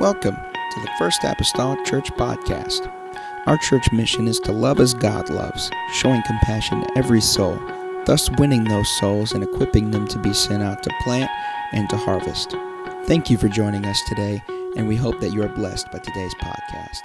Welcome to the First Apostolic Church Podcast. Our church mission is to love as God loves, showing compassion to every soul, thus winning those souls and equipping them to be sent out to plant and to harvest. Thank you for joining us today, and we hope that you are blessed by today's podcast.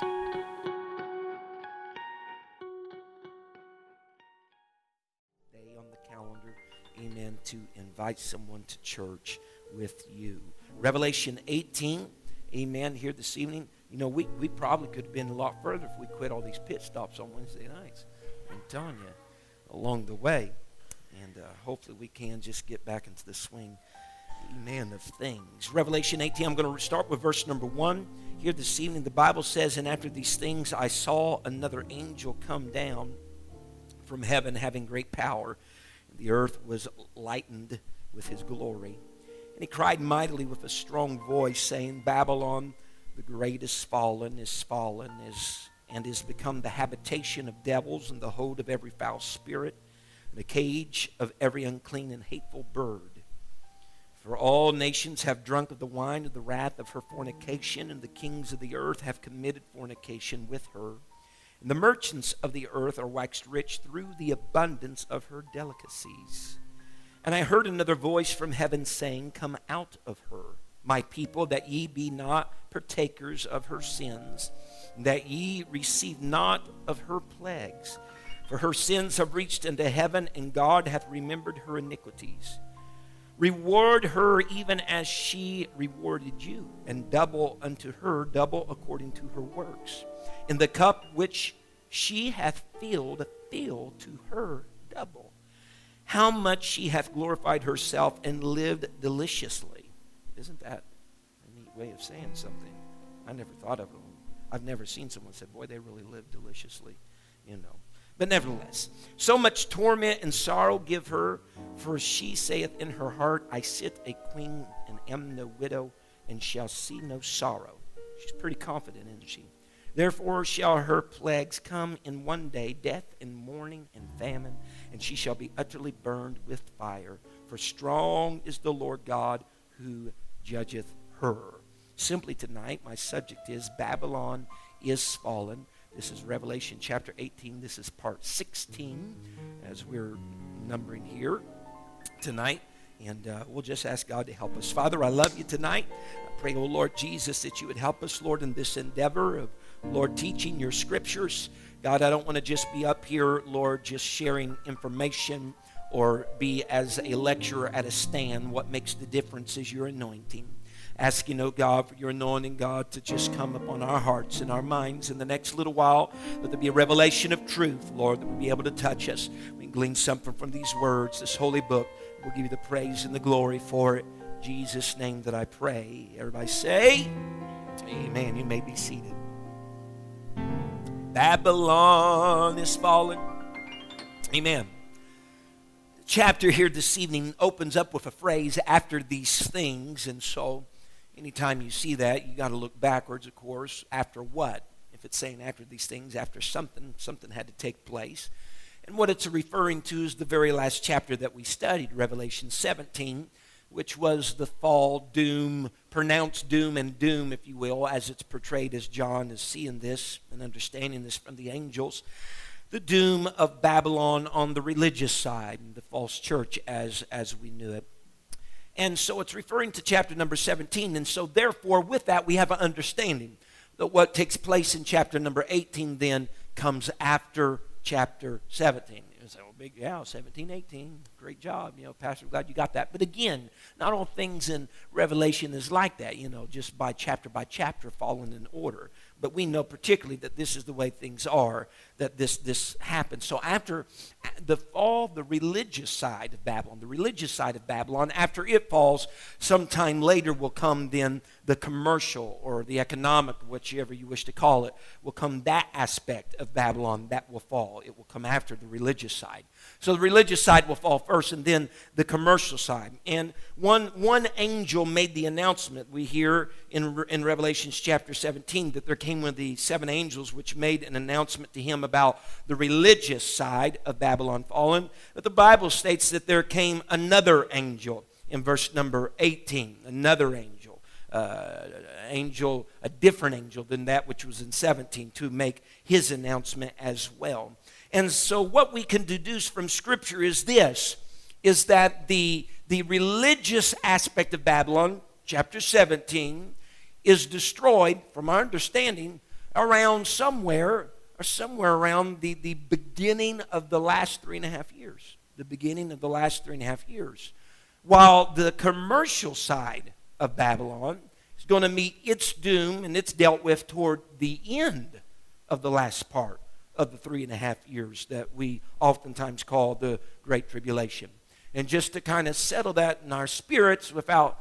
day on the calendar, amen, to invite someone to church with you. Revelation 18, amen, here this evening. You know, we, we probably could have been a lot further if we quit all these pit stops on Wednesday nights. I'm telling you, along the way. And uh, hopefully we can just get back into the swing, amen, of things. Revelation 18, I'm going to start with verse number 1. Here this evening, the Bible says, And after these things I saw another angel come down from heaven having great power. The earth was lightened with his glory. And he cried mightily with a strong voice, saying, Babylon, the great is fallen, is fallen, is and is become the habitation of devils and the hold of every foul spirit, and the cage of every unclean and hateful bird. For all nations have drunk of the wine of the wrath of her fornication, and the kings of the earth have committed fornication with her. And the merchants of the earth are waxed rich through the abundance of her delicacies. And I heard another voice from heaven saying, Come out of her, my people, that ye be not partakers of her sins, that ye receive not of her plagues. For her sins have reached unto heaven, and God hath remembered her iniquities. Reward her even as she rewarded you, and double unto her, double according to her works. In the cup which she hath filled, fill to her double. How much she hath glorified herself and lived deliciously. Isn't that a neat way of saying something? I never thought of it. I've never seen someone say, boy, they really live deliciously, you know. But nevertheless, so much torment and sorrow give her, for she saith in her heart, I sit a queen and am no widow, and shall see no sorrow. She's pretty confident, isn't she? Therefore shall her plagues come in one day death and mourning and famine, and she shall be utterly burned with fire. For strong is the Lord God who judgeth her. Simply tonight, my subject is Babylon is fallen. This is Revelation chapter 18. This is part 16 as we're numbering here tonight. And uh, we'll just ask God to help us. Father, I love you tonight. I pray, oh Lord Jesus, that you would help us, Lord, in this endeavor of, Lord, teaching your scriptures. God, I don't want to just be up here, Lord, just sharing information or be as a lecturer at a stand. What makes the difference is your anointing asking, oh God, for your anointing, God, to just come upon our hearts and our minds in the next little while, that there be a revelation of truth, Lord, that we'll be able to touch us. We can glean something from these words, this holy book. We'll give you the praise and the glory for it. Jesus' name that I pray. Everybody say, Amen. You may be seated. Babylon is fallen. Amen. Chapter here this evening opens up with a phrase after these things. And so anytime you see that you got to look backwards of course. After what? If it's saying after these things after something something had to take place. And what it's referring to is the very last chapter that we studied revelation 17 which was the fall doom pronounced doom and doom if you will as it's portrayed as john is seeing this and understanding this from the angels the doom of Babylon on the religious side, the false church as, as we knew it. And so it's referring to chapter number 17. And so, therefore, with that, we have an understanding that what takes place in chapter number 18 then comes after chapter 17. You say, well, big, yeah, 17, 18, great job. You know, Pastor, glad you got that. But again, not all things in Revelation is like that, you know, just by chapter by chapter, falling in order but we know particularly that this is the way things are that this this happens so after the fall the religious side of babylon the religious side of babylon after it falls sometime later will come then the commercial or the economic whichever you wish to call it will come that aspect of babylon that will fall it will come after the religious side so the religious side will fall first and then the commercial side. And one, one angel made the announcement. We hear in, in Revelations chapter 17 that there came one of the seven angels which made an announcement to him about the religious side of Babylon fallen. But the Bible states that there came another angel in verse number 18, another angel. uh, angel, a different angel than that which was in 17, to make his announcement as well. And so, what we can deduce from Scripture is this is that the, the religious aspect of Babylon, chapter 17, is destroyed, from our understanding, around somewhere or somewhere around the, the beginning of the last three and a half years. The beginning of the last three and a half years. While the commercial side of Babylon is going to meet its doom and it's dealt with toward the end of the last part of the three and a half years that we oftentimes call the Great Tribulation. And just to kind of settle that in our spirits without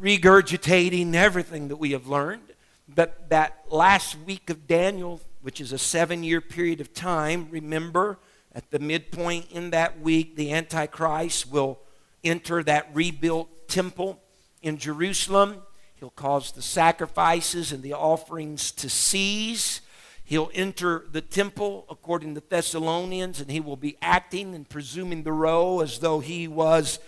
regurgitating everything that we have learned, but that last week of Daniel, which is a seven year period of time, remember, at the midpoint in that week, the Antichrist will enter that rebuilt temple in Jerusalem. He'll cause the sacrifices and the offerings to cease. He'll enter the temple, according to Thessalonians, and he will be acting and presuming the role as though he was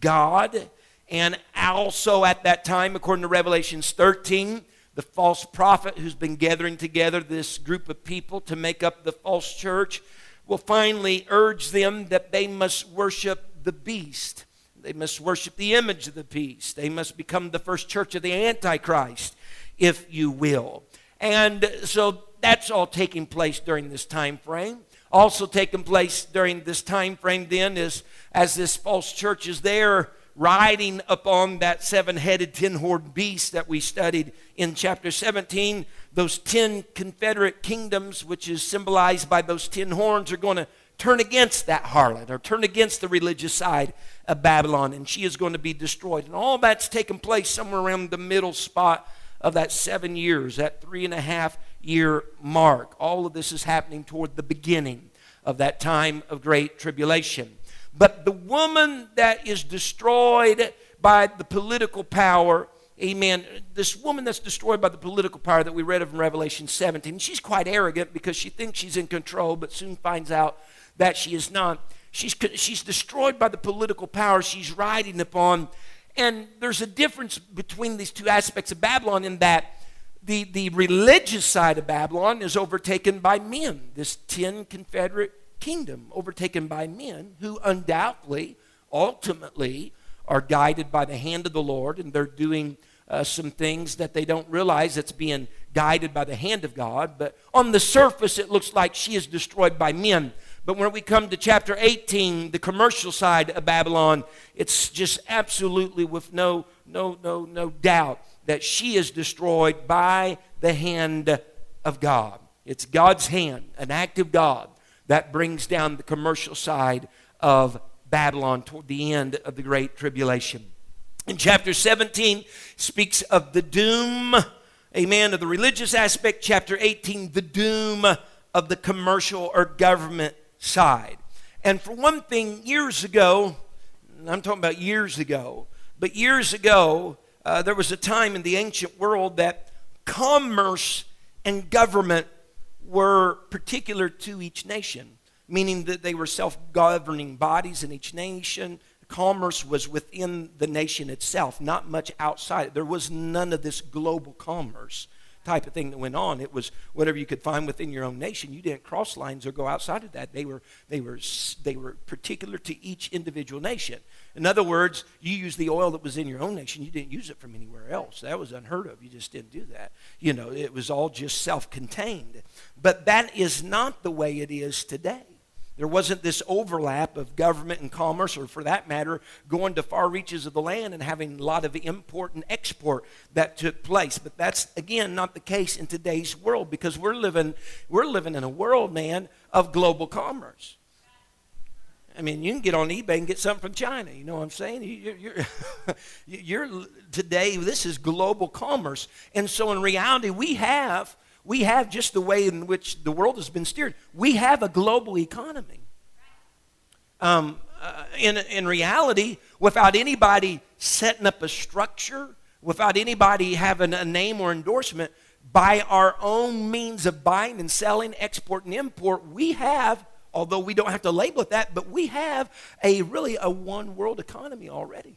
God. And also at that time, according to Revelations 13, the false prophet who's been gathering together this group of people to make up the false church will finally urge them that they must worship the beast. They must worship the image of the beast. They must become the first church of the Antichrist, if you will. And so that's all taking place during this time frame. Also taking place during this time frame then is as this false church is there riding upon that seven-headed ten-horned beast that we studied in chapter 17 those ten confederate kingdoms which is symbolized by those ten horns are going to turn against that harlot or turn against the religious side of Babylon, and she is going to be destroyed. And all that's taking place somewhere around the middle spot of that seven years, that three and a half year mark. All of this is happening toward the beginning of that time of great tribulation. But the woman that is destroyed by the political power, amen, this woman that's destroyed by the political power that we read of in Revelation 17, she's quite arrogant because she thinks she's in control, but soon finds out that she is not. She's, she's destroyed by the political power she's riding upon. And there's a difference between these two aspects of Babylon in that the, the religious side of Babylon is overtaken by men, this ten confederate kingdom, overtaken by men who undoubtedly, ultimately, are guided by the hand of the Lord and they're doing uh, some things that they don't realize that's being guided by the hand of God. But on the surface, it looks like she is destroyed by men. But when we come to chapter 18, the commercial side of Babylon, it's just absolutely with no, no, no, no doubt that she is destroyed by the hand of God. It's God's hand, an act of God, that brings down the commercial side of Babylon toward the end of the Great Tribulation. In chapter 17 speaks of the doom, amen, of the religious aspect. Chapter 18, the doom of the commercial or government side. And for one thing, years ago, I'm talking about years ago, but years ago, uh, there was a time in the ancient world that commerce and government were particular to each nation, meaning that they were self governing bodies in each nation. Commerce was within the nation itself, not much outside. There was none of this global commerce type of thing that went on. It was whatever you could find within your own nation. You didn't cross lines or go outside of that. They were, they were, they were particular to each individual nation. In other words, you used the oil that was in your own nation. You didn't use it from anywhere else. That was unheard of. You just didn't do that. You know, it was all just self contained. But that is not the way it is today. There wasn't this overlap of government and commerce, or for that matter, going to far reaches of the land and having a lot of import and export that took place. But that's again not the case in today's world because we're living we're living in a world, man, of global commerce. I mean, you can get on eBay and get something from China. You know what I'm saying? You're, you're, you're today. This is global commerce, and so in reality, we have we have just the way in which the world has been steered. We have a global economy. Um, uh, in, in reality, without anybody setting up a structure, without anybody having a name or endorsement, by our own means of buying and selling, export and import, we have, although we don't have to label it that, but we have a really a one world economy already.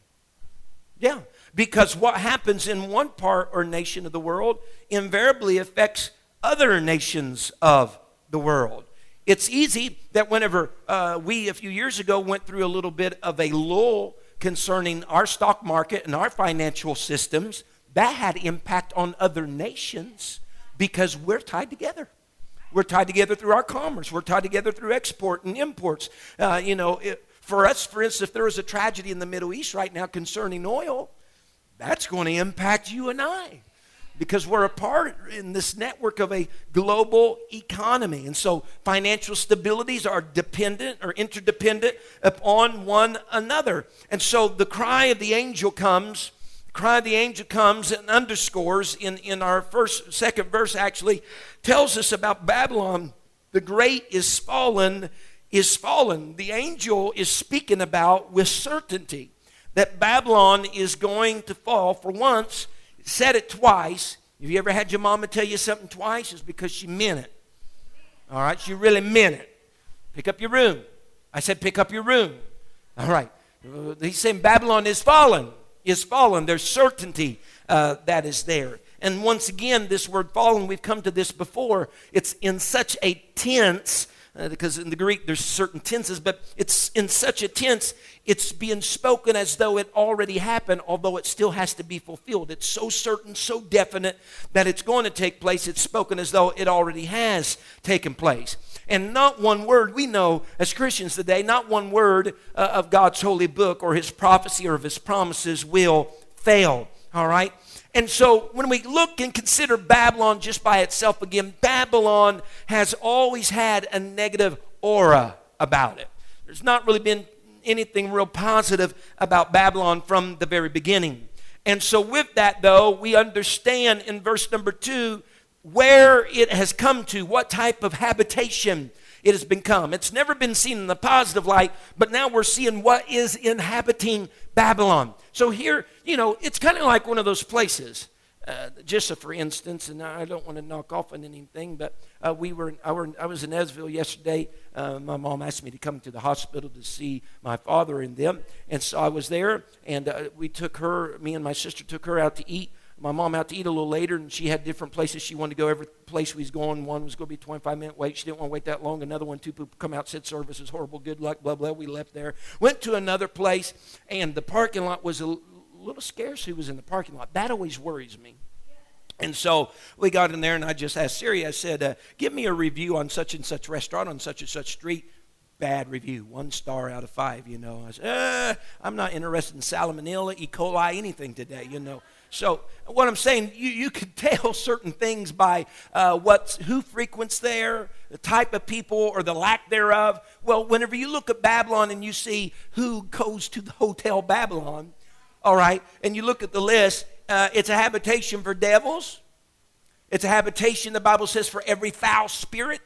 Yeah. Because what happens in one part or nation of the world invariably affects other nations of the world. It's easy that whenever uh, we, a few years ago, went through a little bit of a lull concerning our stock market and our financial systems, that had impact on other nations because we're tied together. We're tied together through our commerce. We're tied together through export and imports. Uh, you know, it, for us, for instance, if there was a tragedy in the Middle East right now concerning oil, that's going to impact you and I because we're a part in this network of a global economy. And so financial stabilities are dependent or interdependent upon one another. And so the cry of the angel comes, cry of the angel comes and underscores in, in our first, second verse actually, tells us about Babylon. The great is fallen, is fallen. The angel is speaking about with certainty that Babylon is going to fall for once said it twice. Have you ever had your mama tell you something twice? It's because she meant it. All right, she really meant it. Pick up your room. I said, pick up your room. All right. He's saying Babylon is fallen. Is fallen. There's certainty uh, that is there. And once again, this word fallen, we've come to this before. It's in such a tense uh, because in the Greek there's certain tenses, but it's in such a tense, it's being spoken as though it already happened, although it still has to be fulfilled. It's so certain, so definite that it's going to take place. It's spoken as though it already has taken place. And not one word, we know as Christians today, not one word uh, of God's holy book or his prophecy or of his promises will fail. All right? And so when we look and consider Babylon just by itself again, Babylon has always had a negative aura about it. There's not really been anything real positive about Babylon from the very beginning. And so, with that, though, we understand in verse number two where it has come to, what type of habitation it has become. It's never been seen in the positive light, but now we're seeing what is inhabiting Babylon. So here, you know, it's kind of like one of those places. Uh, just for instance, and I don't want to knock off on anything, but uh, we were, I, were, I was in Ednesville yesterday. Uh, my mom asked me to come to the hospital to see my father and them, and so I was there, and uh, we took her, me and my sister took her out to eat my mom out to eat a little later, and she had different places she wanted to go. Every place we was going, one was going to be 25 minute wait. She didn't want to wait that long. Another one, two people come out, said service is horrible, good luck, blah blah. We left there, went to another place, and the parking lot was a little scarce. Who was in the parking lot? That always worries me. And so we got in there, and I just asked Siri. I said, uh, "Give me a review on such and such restaurant on such and such street." Bad review, one star out of five. You know, I said, uh, "I'm not interested in salmonella, E. coli, anything today." You know. So what I'm saying, you, you could tell certain things by uh, what's, who frequents there, the type of people, or the lack thereof. Well, whenever you look at Babylon and you see who goes to the Hotel Babylon, all right, and you look at the list, uh, it's a habitation for devils. It's a habitation, the Bible says, for every foul spirit.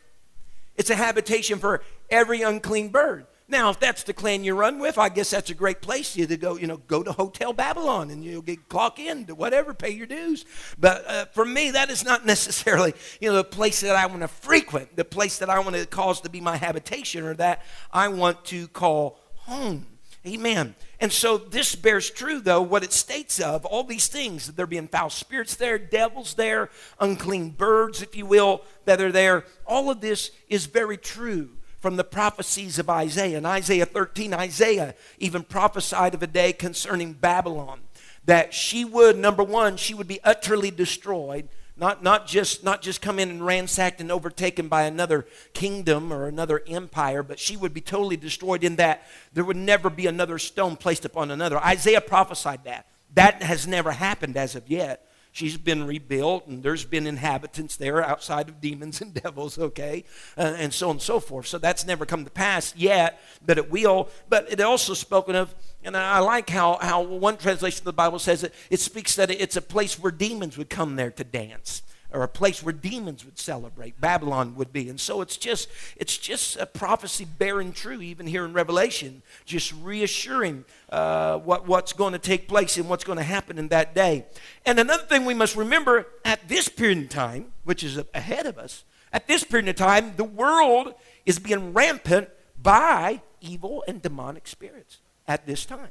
It's a habitation for every unclean bird. Now, if that's the clan you run with, I guess that's a great place you to go. You know, go to Hotel Babylon and you'll get clock in to whatever, pay your dues. But uh, for me, that is not necessarily you know the place that I want to frequent, the place that I want to cause to be my habitation, or that I want to call home. Amen. And so this bears true, though, what it states of all these things that there being foul spirits there, devils there, unclean birds, if you will, that are there. All of this is very true from the prophecies of Isaiah. In Isaiah 13, Isaiah even prophesied of a day concerning Babylon that she would, number one, she would be utterly destroyed. Not, not, just, not just come in and ransacked and overtaken by another kingdom or another empire, but she would be totally destroyed in that there would never be another stone placed upon another. Isaiah prophesied that. That has never happened as of yet. She's been rebuilt, and there's been inhabitants there outside of demons and devils, okay, uh, and so on and so forth. So that's never come to pass yet, but it will. But it also spoken of, and I like how, how one translation of the Bible says it, it speaks that it's a place where demons would come there to dance or a place where demons would celebrate babylon would be. And so it's just it's just a prophecy bearing true even here in revelation just reassuring uh, what, what's going to take place and what's going to happen in that day. And another thing we must remember at this period in time which is ahead of us at this period of time the world is being rampant by evil and demonic spirits at this time.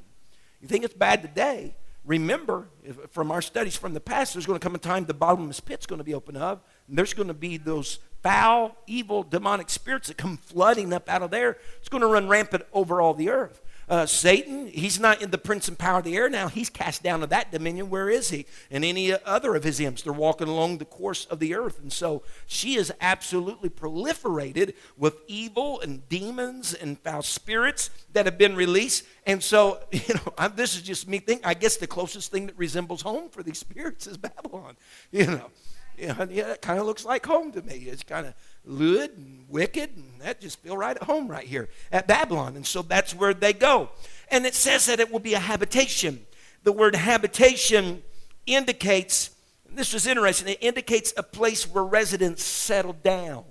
You think it's bad today remember from our studies from the past, there's going to come a time the bottomless pit's going to be opened up, and there's going to be those foul, evil, demonic spirits that come flooding up out of there. It's going to run rampant over all the earth. Uh, Satan, he's not in the prince and power of the air now. He's cast down to that dominion. Where is he? And any other of his imps, they're walking along the course of the earth. And so she is absolutely proliferated with evil and demons and foul spirits that have been released. And so, you know, I'm, this is just me thinking. I guess the closest thing that resembles home for these spirits is Babylon. You know, yeah, yeah it kind of looks like home to me. It's kind of lewd and wicked, and that just feel right at home right here at Babylon. And so that's where they go. And it says that it will be a habitation. The word habitation indicates, this was interesting, it indicates a place where residents settle down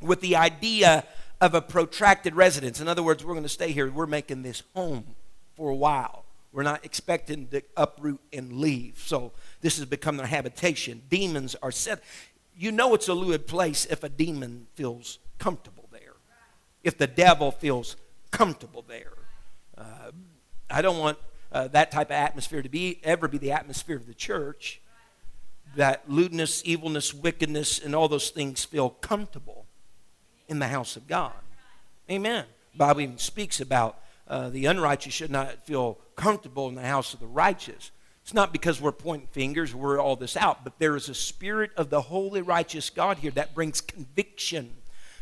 with the idea of a protracted residence. In other words, we're going to stay here. We're making this home for a while. We're not expecting to uproot and leave. So this has become their habitation. Demons are set you know it's a lewd place if a demon feels comfortable there, if the devil feels comfortable there. Uh, I don't want uh, that type of atmosphere to be ever be the atmosphere of the church. That lewdness, evilness, wickedness, and all those things feel comfortable in the house of God. Amen. Bible even speaks about uh, the unrighteous should not feel comfortable in the house of the righteous. It's not because we're pointing fingers, we're all this out, but there is a spirit of the holy, righteous God here that brings conviction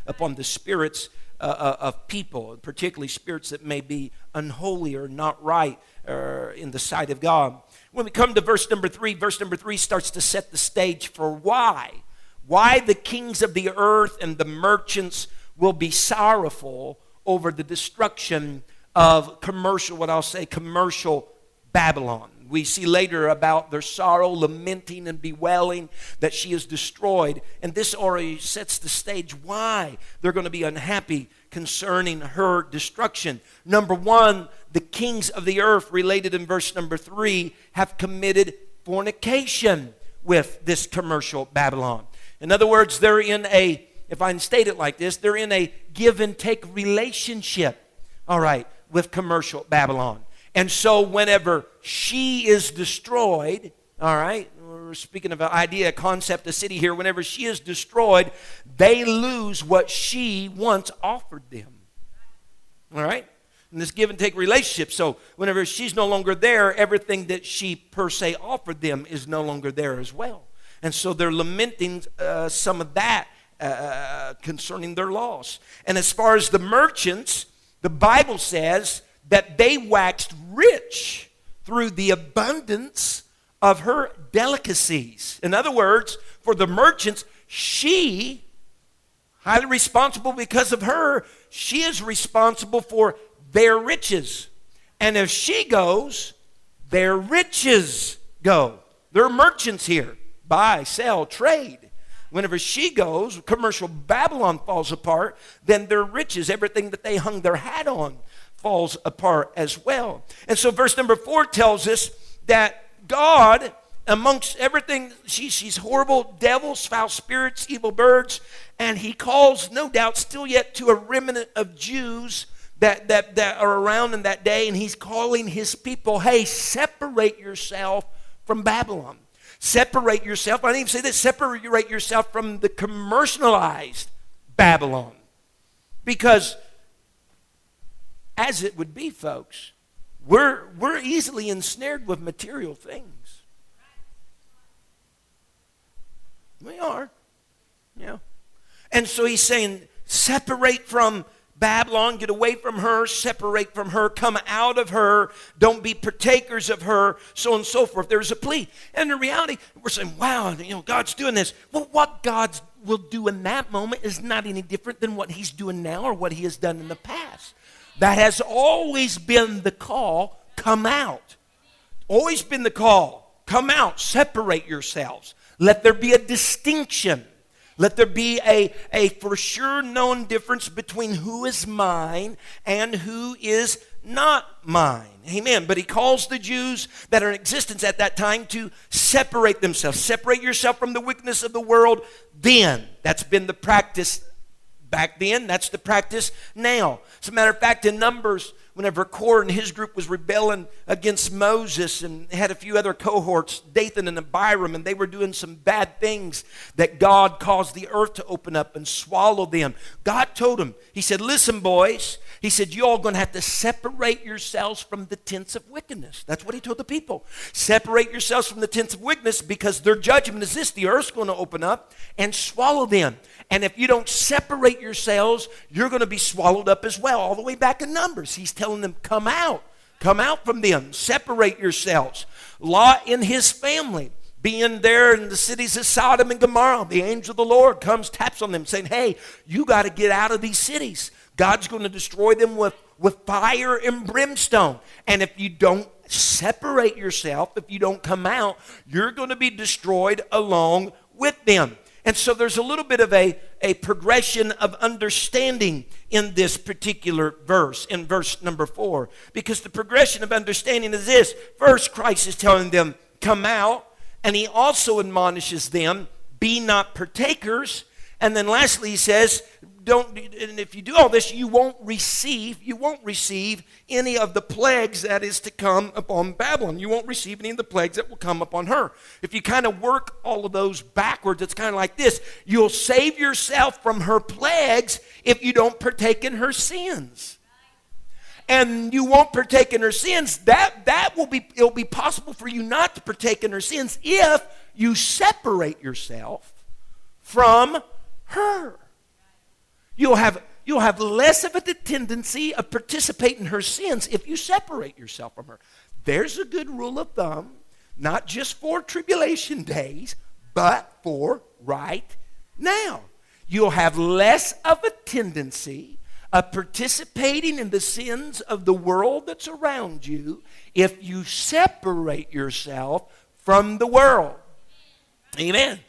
upon the spirits uh, uh of people, particularly spirits that may be unholy or not right uh, in the sight of God. When we come to verse number three, verse number three starts to set the stage for why. Why the kings of the earth and the merchants will be sorrowful over the destruction of commercial, what I'll say, commercial Babylon. We see later about their sorrow, lamenting, and bewailing that she is destroyed. And this already sets the stage why they're going to be unhappy concerning her destruction. Number one, the kings of the earth, related in verse number three, have committed fornication with this commercial Babylon. In other words, they're in a, if I can state it like this, they're in a give and take relationship, all right, with commercial Babylon. And so, whenever she is destroyed, all right, we're speaking of an idea, a concept, a city here, whenever she is destroyed, they lose what she once offered them. All right? In this give and take relationship. So, whenever she's no longer there, everything that she per se offered them is no longer there as well. And so they're lamenting uh, some of that uh, concerning their loss. And as far as the merchants, the Bible says that they waxed rich through the abundance of her delicacies. In other words, for the merchants, she, highly responsible because of her, she is responsible for their riches. And if she goes, their riches go. They're merchants here buy, sell, trade. Whenever she goes, commercial Babylon falls apart, then their riches, everything that they hung their hat on, falls apart as well. And so, verse number four tells us that God, amongst everything, she, she's horrible devils, foul spirits, evil birds, and he calls, no doubt, still yet to a remnant of Jews that, that, that are around in that day, and he's calling his people, hey, separate yourself from Babylon. Separate yourself. I didn't even say this. Separate yourself from the commercialized Babylon. Because as it would be, folks. We're, we're easily ensnared with material things. We are. Yeah. And so he's saying, separate from Babylon, get away from her, separate from her, come out of her, don't be partakers of her, so on and so forth. There's a plea. And in reality, we're saying, wow, you know, God's doing this. Well, what God will do in that moment is not any different than what he's doing now or what he has done in the past. That has always been the call come out. Always been the call come out, separate yourselves. Let there be a distinction. Let there be a, a for sure known difference between who is mine and who is not mine. Amen. But he calls the Jews that are in existence at that time to separate themselves. Separate yourself from the wickedness of the world then. That's been the practice back then. That's the practice now. As a matter of fact, in Numbers, whenever Korah and his group was rebelling against Moses and had a few other cohorts, Dathan and Abiram, and they were doing some bad things that God caused the earth to open up and swallow them. God told them, He said, Listen, boys, He said, you all going to have to separate yourselves from the tents of wickedness. That's what He told the people. Separate yourselves from the tents of wickedness because their judgment is this the earth's going to open up and swallow them. And if you don't separate yourselves, you're going to be swallowed up as well. All the way back in Numbers, he's telling them, come out. Come out from them. Separate yourselves. Lot and his family being there in the cities of Sodom and Gomorrah, the angel of the Lord comes, taps on them, saying, Hey, you got to get out of these cities. God's going to destroy them with, with fire and brimstone. And if you don't separate yourself, if you don't come out, you're going to be destroyed along with them. And so there's a little bit of a, a progression of understanding in this particular verse, in verse number four. Because the progression of understanding is this first, Christ is telling them, Come out. And he also admonishes them, Be not partakers. And then lastly, he says, don't and if you do all this you won't receive you won't receive any of the plagues that is to come upon babylon. You won't receive any of the plagues that will come upon her. If you kind of work all of those backwards it's kind of like this. You'll save yourself from her plagues if you don't partake in her sins. And you won't partake in her sins. That that will be it'll be possible for you not to partake in her sins if you separate yourself from her You'll have, you'll have less of a tendency of participating in her sins if you separate yourself from her. There's a good rule of thumb, not just for tribulation days, but for right now. You'll have less of a tendency of participating in the sins of the world that's around you if you separate yourself from the world. Amen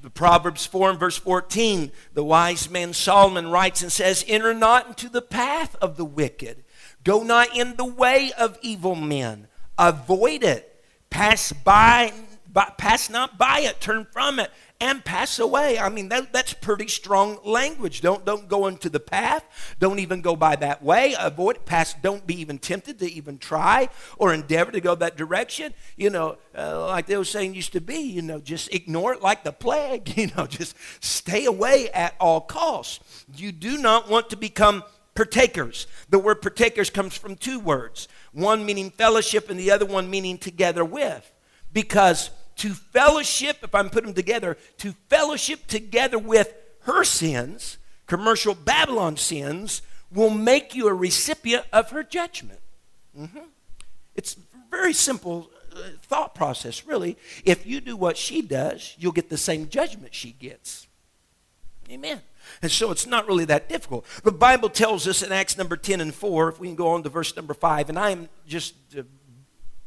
the Proverbs 4 and verse 14, the wise man Solomon writes and says, Enter not into the path of the wicked, go not in the way of evil men, avoid it, pass by, by pass not by it, turn from it, and pass away. I mean, that, that's pretty strong language. Don't, don't go into the path. Don't even go by that way. Avoid pass. Don't be even tempted to even try or endeavor to go that direction. You know, uh, like they were saying used to be, you know, just ignore it like the plague. You know, just stay away at all costs. You do not want to become partakers. The word partakers comes from two words one meaning fellowship and the other one meaning together with. Because to fellowship, if I'm putting them together, to fellowship together with her sins, commercial Babylon sins, will make you a recipient of her judgment. Mm-hmm. It's very simple uh, thought process, really. If you do what she does, you'll get the same judgment she gets. Amen. And so it's not really that difficult. The Bible tells us in Acts number 10 and 4, if we can go on to verse number 5, and I'm just uh,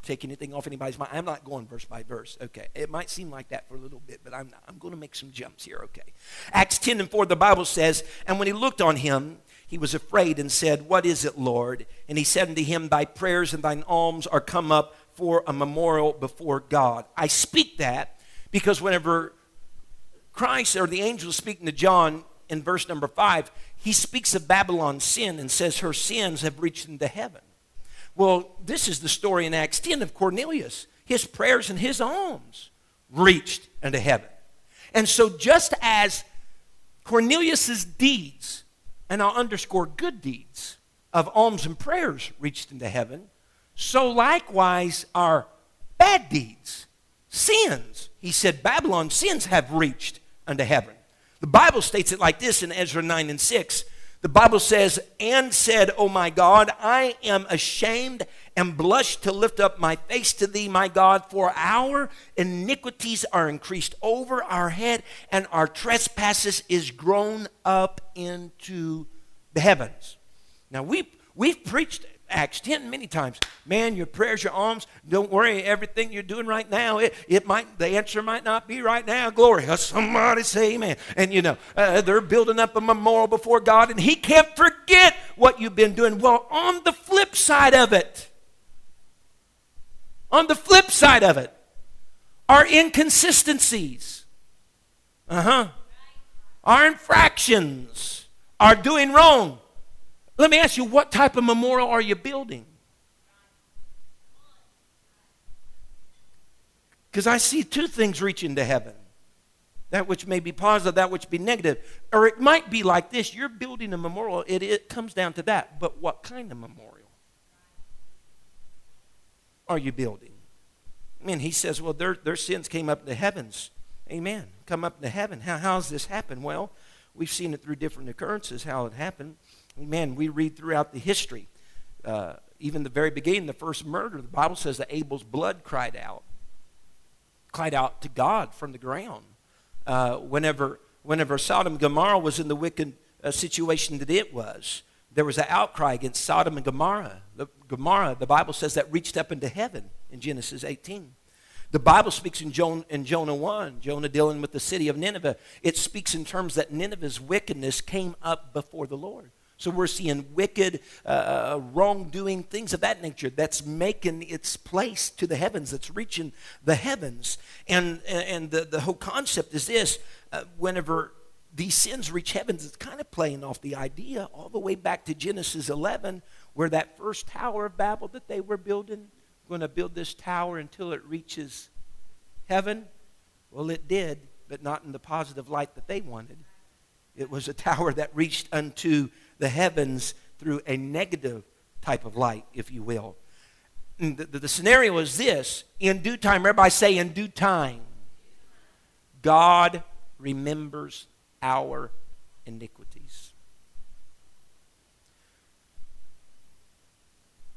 take anything off anybody's mind. I'm not going verse by verse. Okay. It might seem like that for a little bit, but I'm not. I'm going to make some jumps here. Okay. Acts 10 and 4, the Bible says, And when he looked on him, he was afraid and said, What is it, Lord? And he said unto him, Thy prayers and thine alms are come up for a memorial before God. I speak that because whenever Christ or the angel is speaking to John in verse number 5, he speaks of Babylon's sin and says her sins have reached into heaven. Well, this is the story in Acts 10 of Cornelius. His prayers and his alms reached into heaven. And so, just as Cornelius's deeds, and I'll underscore good deeds, of alms and prayers reached into heaven, so likewise our bad deeds, sins, he said, Babylon's sins have reached unto heaven. The Bible states it like this in Ezra 9 and 6 the Bible says, and said, Oh my God, I am ashamed and blush to lift up my face to thee, my God, for our iniquities are increased over our head, and our trespasses is grown up into the heavens. Now, we, we've preached Acts 10 many times. Man, your prayers, your alms, don't worry, everything you're doing right now, it, it might, the answer might not be right now. Glory. Somebody say amen. And you know, uh, they're building up a memorial before God, and He can't forget what you've been doing. Well, on the flip side of it, on the flip side of it, are inconsistencies. Uh huh. Our infractions, are doing wrong Let me ask you, what type of memorial are you building? Because I see two things reaching to heaven that which may be positive, that which be negative. Or it might be like this you're building a memorial, it, it comes down to that. But what kind of memorial are you building? I mean, he says, well, their, their sins came up to heavens. Amen. Come up to heaven. How, how's this happen? Well, we've seen it through different occurrences how it happened. Amen. We read throughout the history. Uh, even the very beginning, the first murder, the Bible says that Abel's blood cried out, cried out to God from the ground. Uh, whenever, whenever Sodom and Gomorrah was in the wicked uh, situation that it was, there was an outcry against Sodom and Gomorrah. The, Gomorrah, the Bible says that reached up into heaven in Genesis 18. The Bible speaks in in Jonah 1, Jonah dealing with the city of Nineveh. It speaks in terms that Nineveh's wickedness came up before the Lord. So we're seeing wicked, uh, uh, wrongdoing, things of that nature that's making its place to the heavens, that's reaching the heavens. And, and the, the whole concept is this uh, whenever these sins reach heavens, it's kind of playing off the idea all the way back to Genesis 11, where that first Tower of Babel that they were building, going to build this tower until it reaches heaven. Well, it did, but not in the positive light that they wanted. It was a tower that reached unto the heavens through a negative type of light, if you will. The, the, the, scenario is this in due time, everybody say, in due time, God remembers our iniquities.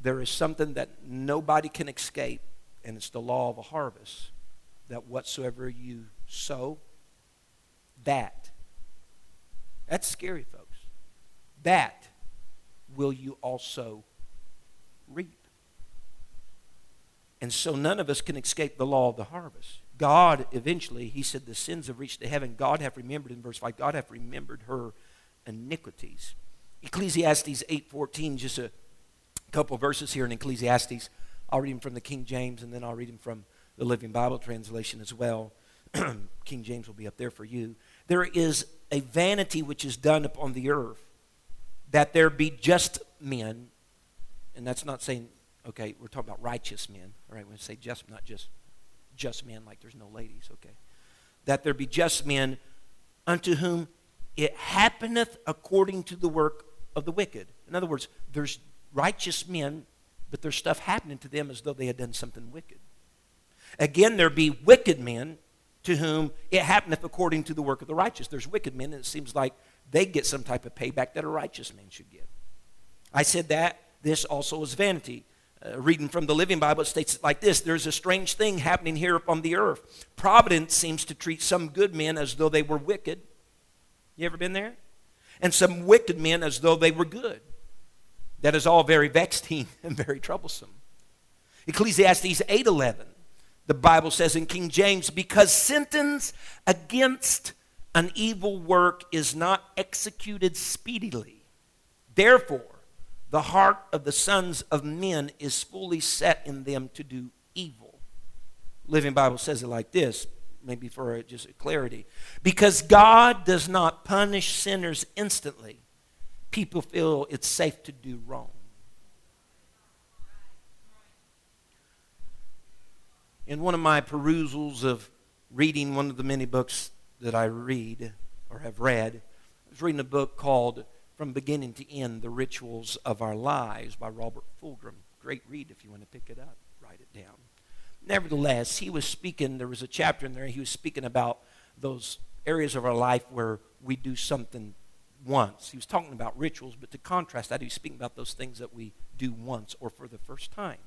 There is something that nobody can escape, and it's the law of a harvest that whatsoever you sow, that. That's scary, folks that will you also reap. And so none of us can escape the law of the harvest. God eventually, he said, the sins have reached to heaven. God hath remembered, in verse 5, God hath remembered her iniquities. Ecclesiastes 8.14, just a couple verses here in Ecclesiastes. I'll read them from the King James, and then I'll read them from the Living Bible translation as well. King James will be up there for you. There is a vanity which is done upon the earth that there be just men, and that's not saying, okay, we're talking about righteous men, all right? When we say just, not just just men like there's no ladies, okay? That there be just men unto whom it happeneth according to the work of the wicked. In other words, there's righteous men, but there's stuff happening to them as though they had done something wicked. Again, there be wicked men to whom it happeneth according to the work of the righteous. There's wicked men, and it seems like they get some type of payback that a righteous man should get. I said that this also is vanity. Uh, reading from the Living Bible, it states it like this There's a strange thing happening here upon the earth. Providence seems to treat some good men as though they were wicked. You ever been there? And some wicked men as though they were good. That is all very vexing and very troublesome. Ecclesiastes 8:11. The Bible says in King James, because sentence against an evil work is not executed speedily. Therefore, the heart of the sons of men is fully set in them to do evil. Living Bible says it like this, maybe for just clarity. Because God does not punish sinners instantly, people feel it's safe to do wrong. In one of my perusals of reading one of the many books that I read or have read. I was reading a book called From Beginning to End The Rituals of Our Lives by Robert Fulghum. Great read if you want to pick it up, write it down. Nevertheless, he was speaking, there was a chapter in there, he was speaking about those areas of our life where we do something once. He was talking about rituals, but to contrast that, he was speaking about those things that we do once or for the first time.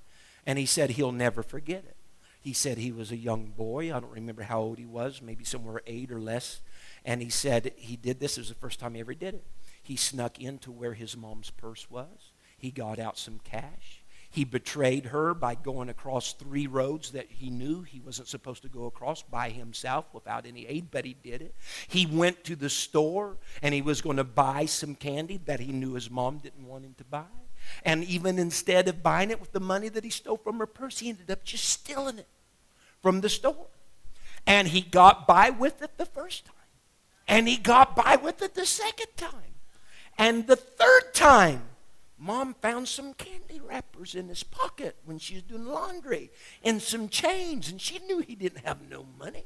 And he said he'll never forget it. He said he was a young boy. I don't remember how old he was, maybe somewhere eight or less. And he said he did this. It was the first time he ever did it. He snuck into where his mom's purse was. He got out some cash. He betrayed her by going across three roads that he knew he wasn't supposed to go across by himself without any aid, but he did it. He went to the store and he was going to buy some candy that he knew his mom didn't want him to buy. And even instead of buying it with the money that he stole from her purse, he ended up just stealing it from the store. And he got by with it the first time. And he got by with it the second time. And the third time, Mom found some candy wrappers in his pocket when she was doing laundry and some change. and she knew he didn't have no money.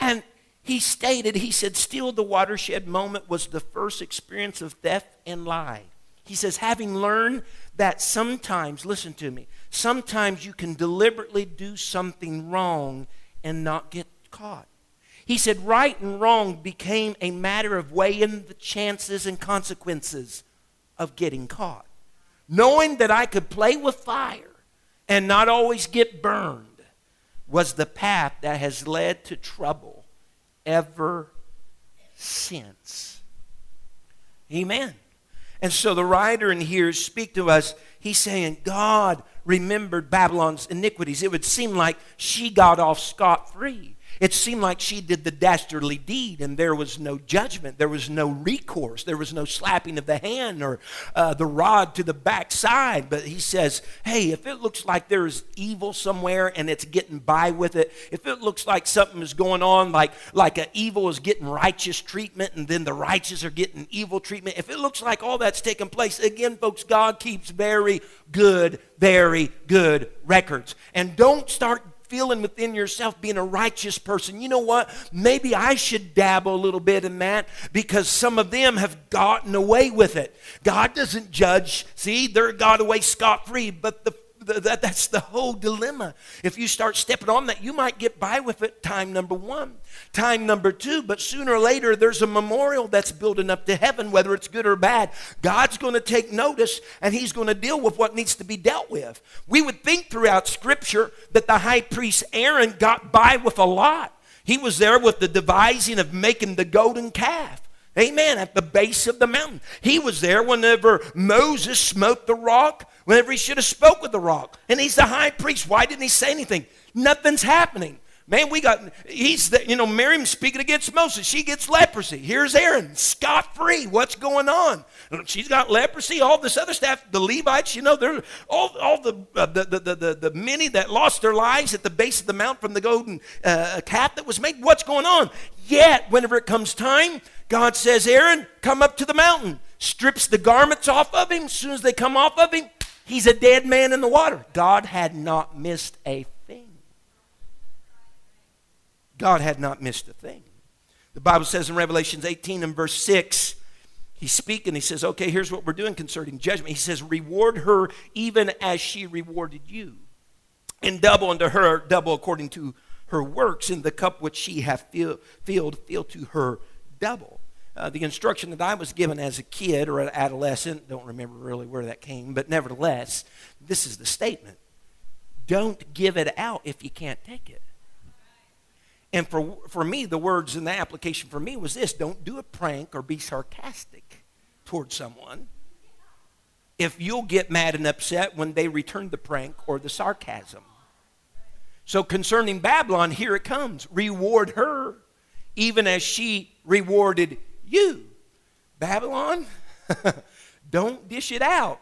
And he stated, he said, still the watershed moment was the first experience of theft and lie. He says, having learned that sometimes, listen to me, sometimes you can deliberately do something wrong and not get caught. He said, right and wrong became a matter of weighing the chances and consequences of getting caught. Knowing that I could play with fire and not always get burned was the path that has led to trouble ever since. Amen. And so the writer in here speak to us, he's saying, God remembered Babylon's iniquities. It would seem like she got off scot free. It seemed like she did the dastardly deed and there was no judgment. There was no recourse. There was no slapping of the hand or uh, the rod to the backside. But he says, hey, if it looks like there's evil somewhere and it's getting by with it, if it looks like something is going on, like, like an evil is getting righteous treatment and then the righteous are getting evil treatment, if it looks like all that's taking place, again, folks, God keeps very good, very good records. And don't start feeling within yourself being a righteous person, you know what? Maybe I should dabble a little bit in that because some of them have gotten away with it. God doesn't judge. See, they're got away scot free, but the that, that's the whole dilemma. If you start stepping on that, you might get by with it time number one. Time number two, but sooner or later, there's a memorial that's building up to heaven, whether it's good or bad. God's going to take notice and He's going to deal with what needs to be dealt with. We would think throughout Scripture that the high priest Aaron got by with a lot. He was there with the devising of making the golden calf. Amen. At the base of the mountain. He was there whenever Moses smote the rock, whenever he should have spoke with the rock. And he's the high priest. Why didn't he say anything? Nothing's happening. Man, we got, he's, the, you know, Miriam speaking against Moses. She gets leprosy. Here's Aaron, scot free. What's going on? She's got leprosy. All this other stuff, the Levites, you know, they're all, all the, uh, the, the, the, the, the, many that lost their lives at the base of the mount from the golden uh, calf that was made. What's going on? Yet, whenever it comes time, God says, Aaron, come up to the mountain. Strips the garments off of him. As soon as they come off of him, he's a dead man in the water. God had not missed a thing. God had not missed a thing. The Bible says in Revelations 18 and verse 6, he's speaking. He says, Okay, here's what we're doing concerning judgment. He says, Reward her even as she rewarded you, and double unto her, double according to her works, in the cup which she hath filled, fill to her double. Uh, the instruction that I was given as a kid or an adolescent, don't remember really where that came, but nevertheless, this is the statement don't give it out if you can't take it. And for, for me, the words in the application for me was this don't do a prank or be sarcastic towards someone if you'll get mad and upset when they return the prank or the sarcasm. So concerning Babylon, here it comes reward her even as she rewarded you. Babylon, don't dish it out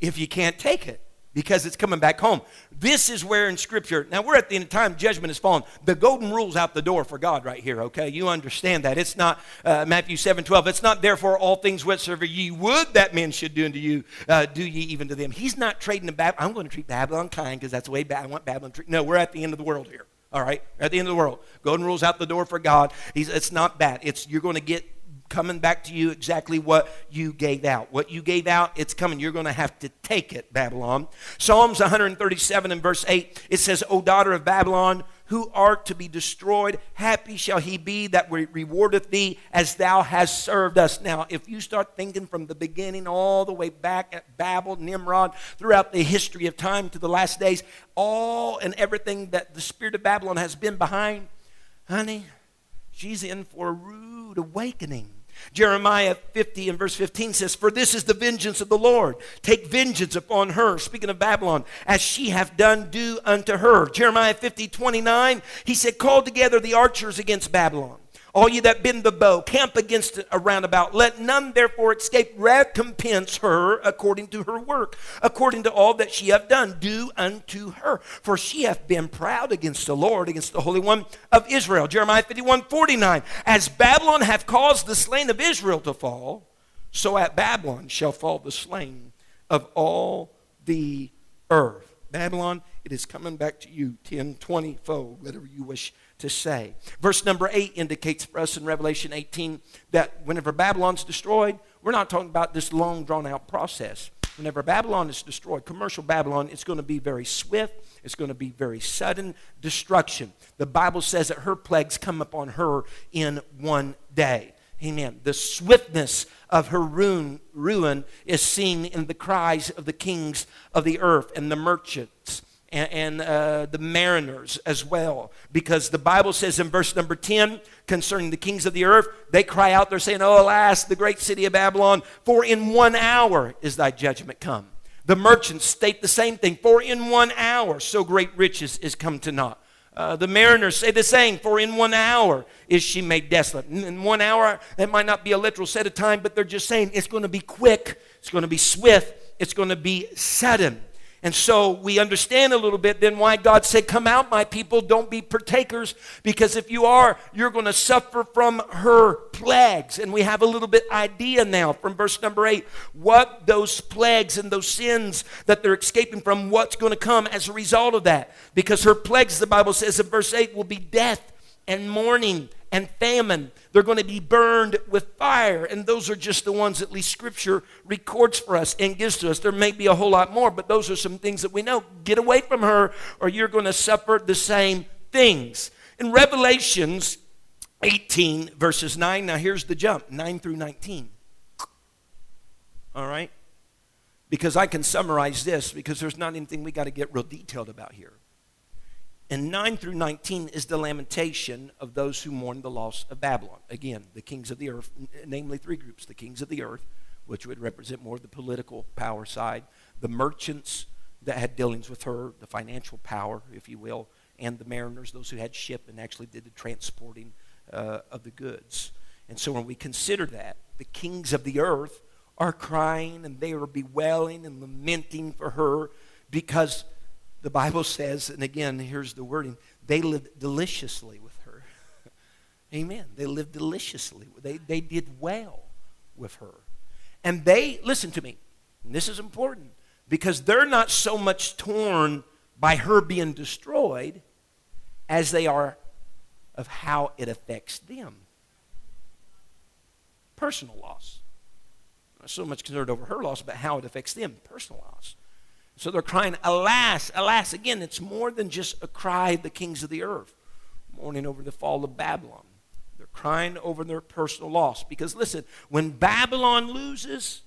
if you can't take it because it's coming back home. This is where in Scripture, now we're at the end of time, judgment is fallen. The golden rule's out the door for God right here, okay? You understand that. It's not uh, Matthew 7 12. It's not therefore all things whatsoever ye would that men should do unto you, uh, do ye even to them. He's not trading the Babylon. I'm going to treat Babylon kind because that's the way I want Babylon treat. No, we're at the end of the world here. All right, at the end of the world, golden rules out the door for God. He's, it's not bad. It's you're going to get coming back to you exactly what you gave out. What you gave out, it's coming. You're going to have to take it, Babylon. Psalms 137 and verse 8, it says, O daughter of Babylon, who art to be destroyed, happy shall he be that rewardeth thee as thou hast served us. Now, if you start thinking from the beginning all the way back at Babel, Nimrod, throughout the history of time to the last days, all and everything that the spirit of Babylon has been behind, honey, she's in for a rude awakening. Jeremiah 50 and verse 15 says, For this is the vengeance of the Lord. Take vengeance upon her, speaking of Babylon, as she hath done, do unto her. Jeremiah 50, 29, he said, Call together the archers against Babylon all ye that bend the bow, camp against it around about. Let none therefore escape. Recompense her according to her work, according to all that she hath done. Do unto her. For she hath been proud against the Lord, against the Holy One of Israel. Jeremiah 51 49. As Babylon hath caused the slain of Israel to fall, so at Babylon shall fall the slain of all the earth. Babylon, it is coming back to you 10, 20 fold, whatever you wish to say. Verse number 8 indicates for us in Revelation 18 that whenever Babylon's destroyed, we're not talking about this long drawn out process. Whenever Babylon is destroyed, commercial Babylon, it's going to be very swift, it's going to be very sudden destruction. The Bible says that her plagues come upon her in one day. Amen. The swiftness of her ruin, ruin is seen in the cries of the kings of the earth and the merchants and, and uh, the mariners as well. Because the Bible says in verse number 10 concerning the kings of the earth, they cry out, they're saying, Oh, alas, the great city of Babylon, for in one hour is thy judgment come. The merchants state the same thing, for in one hour so great riches is come to naught. Uh, the mariners say the same, for in one hour is she made desolate. In one hour, that might not be a literal set of time, but they're just saying it's going to be quick, it's going to be swift, it's going to be sudden. And so we understand a little bit then why God said, Come out, my people, don't be partakers, because if you are, you're going to suffer from her plagues. And we have a little bit idea now from verse number eight what those plagues and those sins that they're escaping from, what's going to come as a result of that. Because her plagues, the Bible says in verse 8, will be death and mourning and famine. They're going to be burned with fire. And those are just the ones at least Scripture records for us and gives to us. There may be a whole lot more, but those are some things that we know. Get away from her, or you're going to suffer the same things. In Revelations 18, verses 9, now here's the jump 9 through 19. All right? Because I can summarize this because there's not anything we got to get real detailed about here. And 9 through 19 is the lamentation of those who mourn the loss of Babylon. Again, the kings of the earth, namely three groups the kings of the earth, which would represent more of the political power side, the merchants that had dealings with her, the financial power, if you will, and the mariners, those who had ship and actually did the transporting uh, of the goods. And so when we consider that, the kings of the earth are crying and they are bewailing and lamenting for her because the Bible says, and again, here's the wording they lived deliciously with her. Amen. They lived deliciously. They, they did well with her. And they, listen to me, this is important, because they're not so much torn by her being destroyed as they are of how it affects them. Personal loss. Not so much concerned over her loss, but how it affects them. Personal loss. So they're crying, Alas, alas. Again, it's more than just a cry of the kings of the earth, mourning over the fall of Babylon. They're crying over their personal loss. Because listen, when Babylon loses,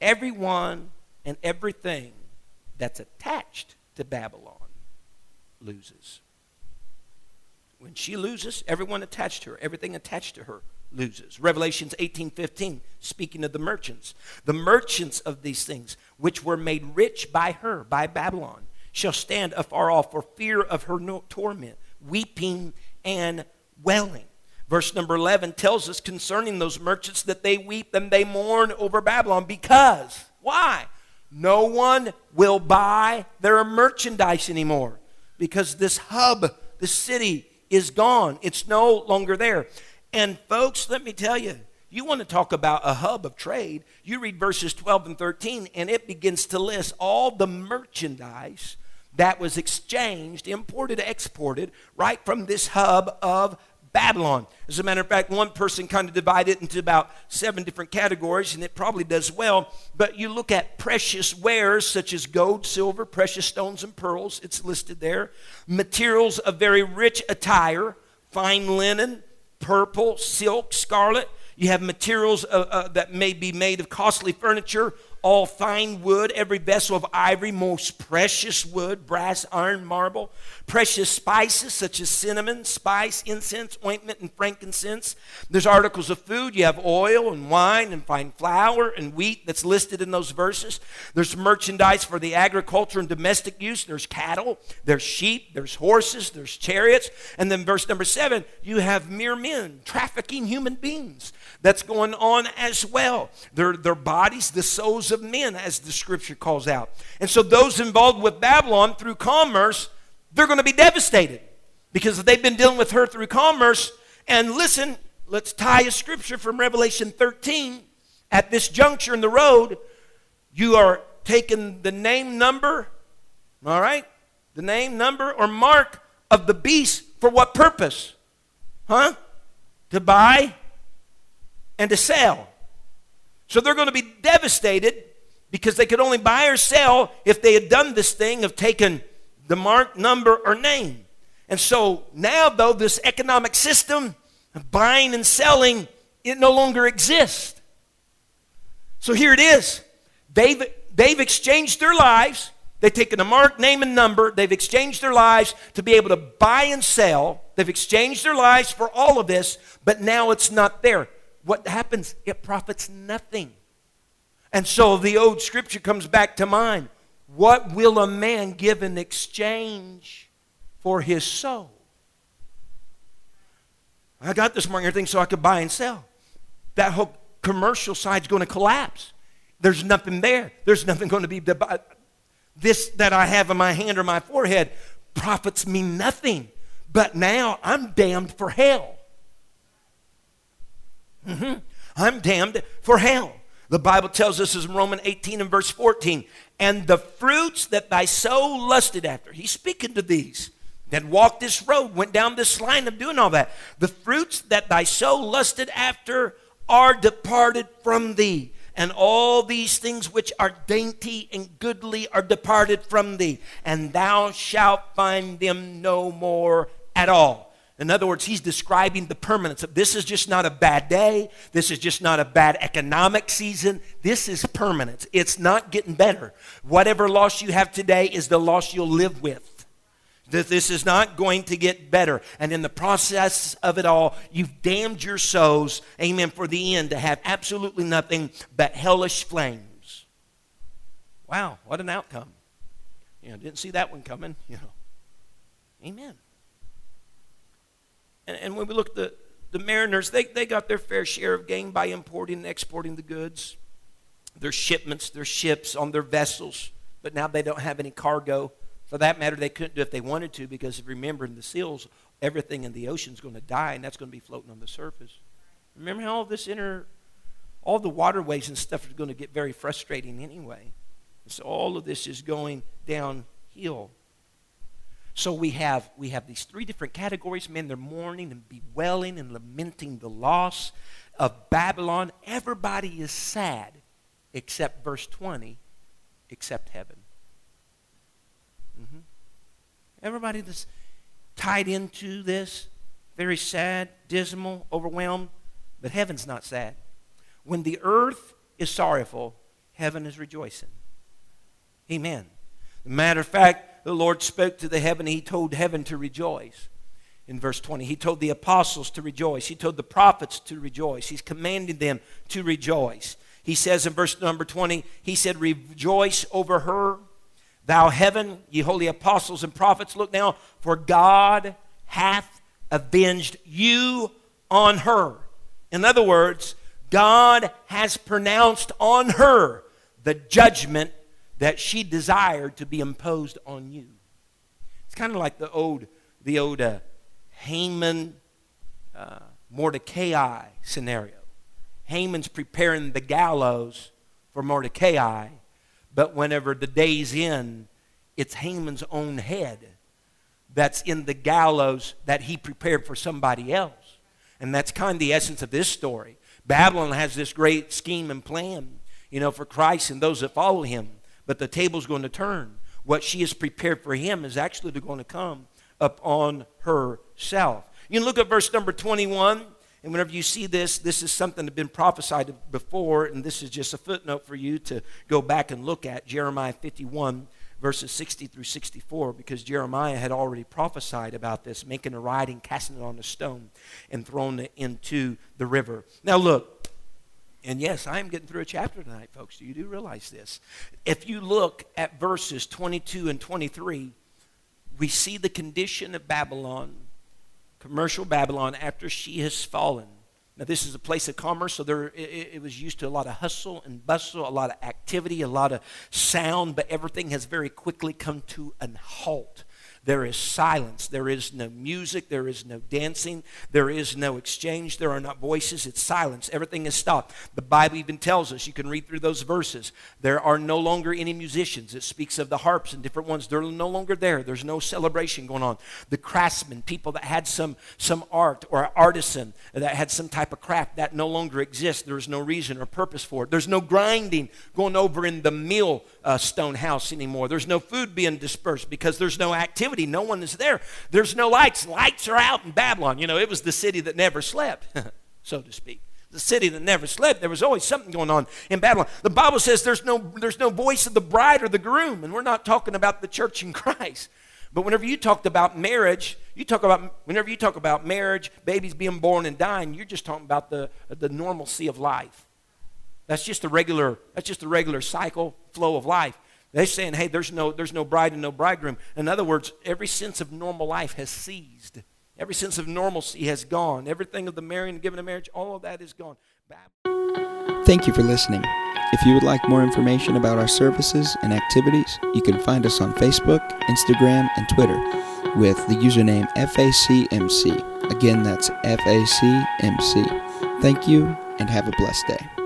everyone and everything that's attached to Babylon loses. When she loses, everyone attached to her, everything attached to her loses. Revelations 18:15 speaking of the merchants. The merchants of these things which were made rich by her by Babylon shall stand afar off for fear of her torment, weeping and wailing. Verse number 11 tells us concerning those merchants that they weep and they mourn over Babylon because why? No one will buy their merchandise anymore because this hub, the city is gone. It's no longer there. And folks, let me tell you, you want to talk about a hub of trade. You read verses 12 and 13, and it begins to list all the merchandise that was exchanged, imported, exported, right from this hub of Babylon. As a matter of fact, one person kind of divided it into about seven different categories, and it probably does well. But you look at precious wares such as gold, silver, precious stones, and pearls, it's listed there. Materials of very rich attire, fine linen, purple, silk, scarlet. You have materials uh, uh, that may be made of costly furniture, all fine wood, every vessel of ivory, most precious wood, brass, iron, marble, precious spices such as cinnamon, spice, incense, ointment, and frankincense. There's articles of food. You have oil and wine and fine flour and wheat that's listed in those verses. There's merchandise for the agriculture and domestic use. There's cattle, there's sheep, there's horses, there's chariots. And then verse number seven, you have mere men trafficking human beings. That's going on as well. Their, their bodies, the souls of men, as the scripture calls out. And so those involved with Babylon through commerce, they're going to be devastated because they've been dealing with her through commerce. And listen, let's tie a scripture from Revelation 13 At this juncture in the road, you are taking the name number, all right? The name, number, or mark of the beast for what purpose? Huh? To buy and to sell. So they're going to be devastated because they could only buy or sell if they had done this thing of taking the mark, number, or name. And so now, though, this economic system of buying and selling, it no longer exists. So here it is. They've, they've exchanged their lives. They've taken a mark, name, and number. They've exchanged their lives to be able to buy and sell. They've exchanged their lives for all of this, but now it's not there. What happens? It profits nothing. And so the old scripture comes back to mind. What will a man give in exchange for his soul? I got this morning thing so I could buy and sell. That whole commercial side's going to collapse. There's nothing there. There's nothing going to be. This that I have in my hand or my forehead profits me nothing. But now I'm damned for hell. Mm-hmm. I'm damned for hell. The Bible tells us in Romans 18 and verse 14, and the fruits that thy soul lusted after. He's speaking to these that walked this road, went down this line of doing all that. The fruits that thy soul lusted after are departed from thee. And all these things which are dainty and goodly are departed from thee, and thou shalt find them no more at all. In other words, he's describing the permanence of this is just not a bad day. This is just not a bad economic season. This is permanent. It's not getting better. Whatever loss you have today is the loss you'll live with. That this is not going to get better. And in the process of it all, you've damned your souls, amen, for the end to have absolutely nothing but hellish flames. Wow, what an outcome. You know, didn't see that one coming, you know. Amen. And, and when we look at the, the mariners, they, they got their fair share of gain by importing and exporting the goods, their shipments, their ships on their vessels. But now they don't have any cargo. For that matter, they couldn't do it if they wanted to because remember, in the seals, everything in the ocean is going to die and that's going to be floating on the surface. Remember how all this inner, all the waterways and stuff is going to get very frustrating anyway. So all of this is going downhill. So we have, we have these three different categories. Men, they're mourning and bewailing and lamenting the loss of Babylon. Everybody is sad except verse 20, except heaven. Mm-hmm. Everybody that's tied into this, very sad, dismal, overwhelmed, but heaven's not sad. When the earth is sorrowful, heaven is rejoicing. Amen. Matter of fact, the Lord spoke to the heaven, he told heaven to rejoice. In verse 20, he told the apostles to rejoice. He told the prophets to rejoice. He's commanding them to rejoice. He says in verse number 20, he said, Rejoice over her, thou heaven, ye holy apostles and prophets. Look now, for God hath avenged you on her. In other words, God has pronounced on her the judgment that she desired to be imposed on you. It's kind of like the old, the old uh, Haman uh, Mordecai scenario. Haman's preparing the gallows for Mordecai, but whenever the day's in, it's Haman's own head that's in the gallows that he prepared for somebody else. And that's kind of the essence of this story. Babylon has this great scheme and plan, you know, for Christ and those that follow him but the table's going to turn. What she has prepared for him is actually going to come upon herself. You can look at verse number 21, and whenever you see this, this is something that's been prophesied before, and this is just a footnote for you to go back and look at Jeremiah 51, verses 60 through 64, because Jeremiah had already prophesied about this, making a writing, casting it on a stone, and throwing it into the river. Now, look, and yes, I am getting through a chapter tonight, folks. Do you do realize this. If you look at verses 22 and 23, we see the condition of Babylon, commercial Babylon, after she has fallen. Now, this is a place of commerce, so there, it, it, was used to a lot of hustle and bustle, a lot of activity, a lot of sound, but everything has very quickly come to an halt. There is silence. There is no music. There is no dancing. There is no exchange. There are not voices. It's silence. Everything is stopped. The Bible even tells us, you can read through those verses, there are no longer any musicians. It speaks of the harps and different ones. They're no longer there. There's no celebration going on. The craftsmen, people that had some, some art or artisan that had some type of craft, that no longer exists. There is no reason or purpose for it. There's no grinding going over in the mill uh, stone house anymore. There's no food being dispersed because there's no activity. No one is there. There's no lights. Lights are out in Babylon. You know, it was the city that never slept, so to speak. The city that never slept. There was always something going on in Babylon. The Bible says there's no, there's no voice of the bride or the groom, and we're not talking about the church in Christ. But whenever you talked about marriage, you talk about whenever you talk about marriage, babies being born and dying, you're just talking about the, the normalcy of life. That's just the regular, that's just a regular cycle, flow of life. They're saying, hey, there's no, there's no bride and no bridegroom. In other words, every sense of normal life has ceased. Every sense of normalcy has gone. Everything of the marrying and giving of marriage, all of that is gone. Thank you for listening. If you would like more information about our services and activities, you can find us on Facebook, Instagram, and Twitter with the username FACMC. Again, that's FACMC. Thank you and have a blessed day.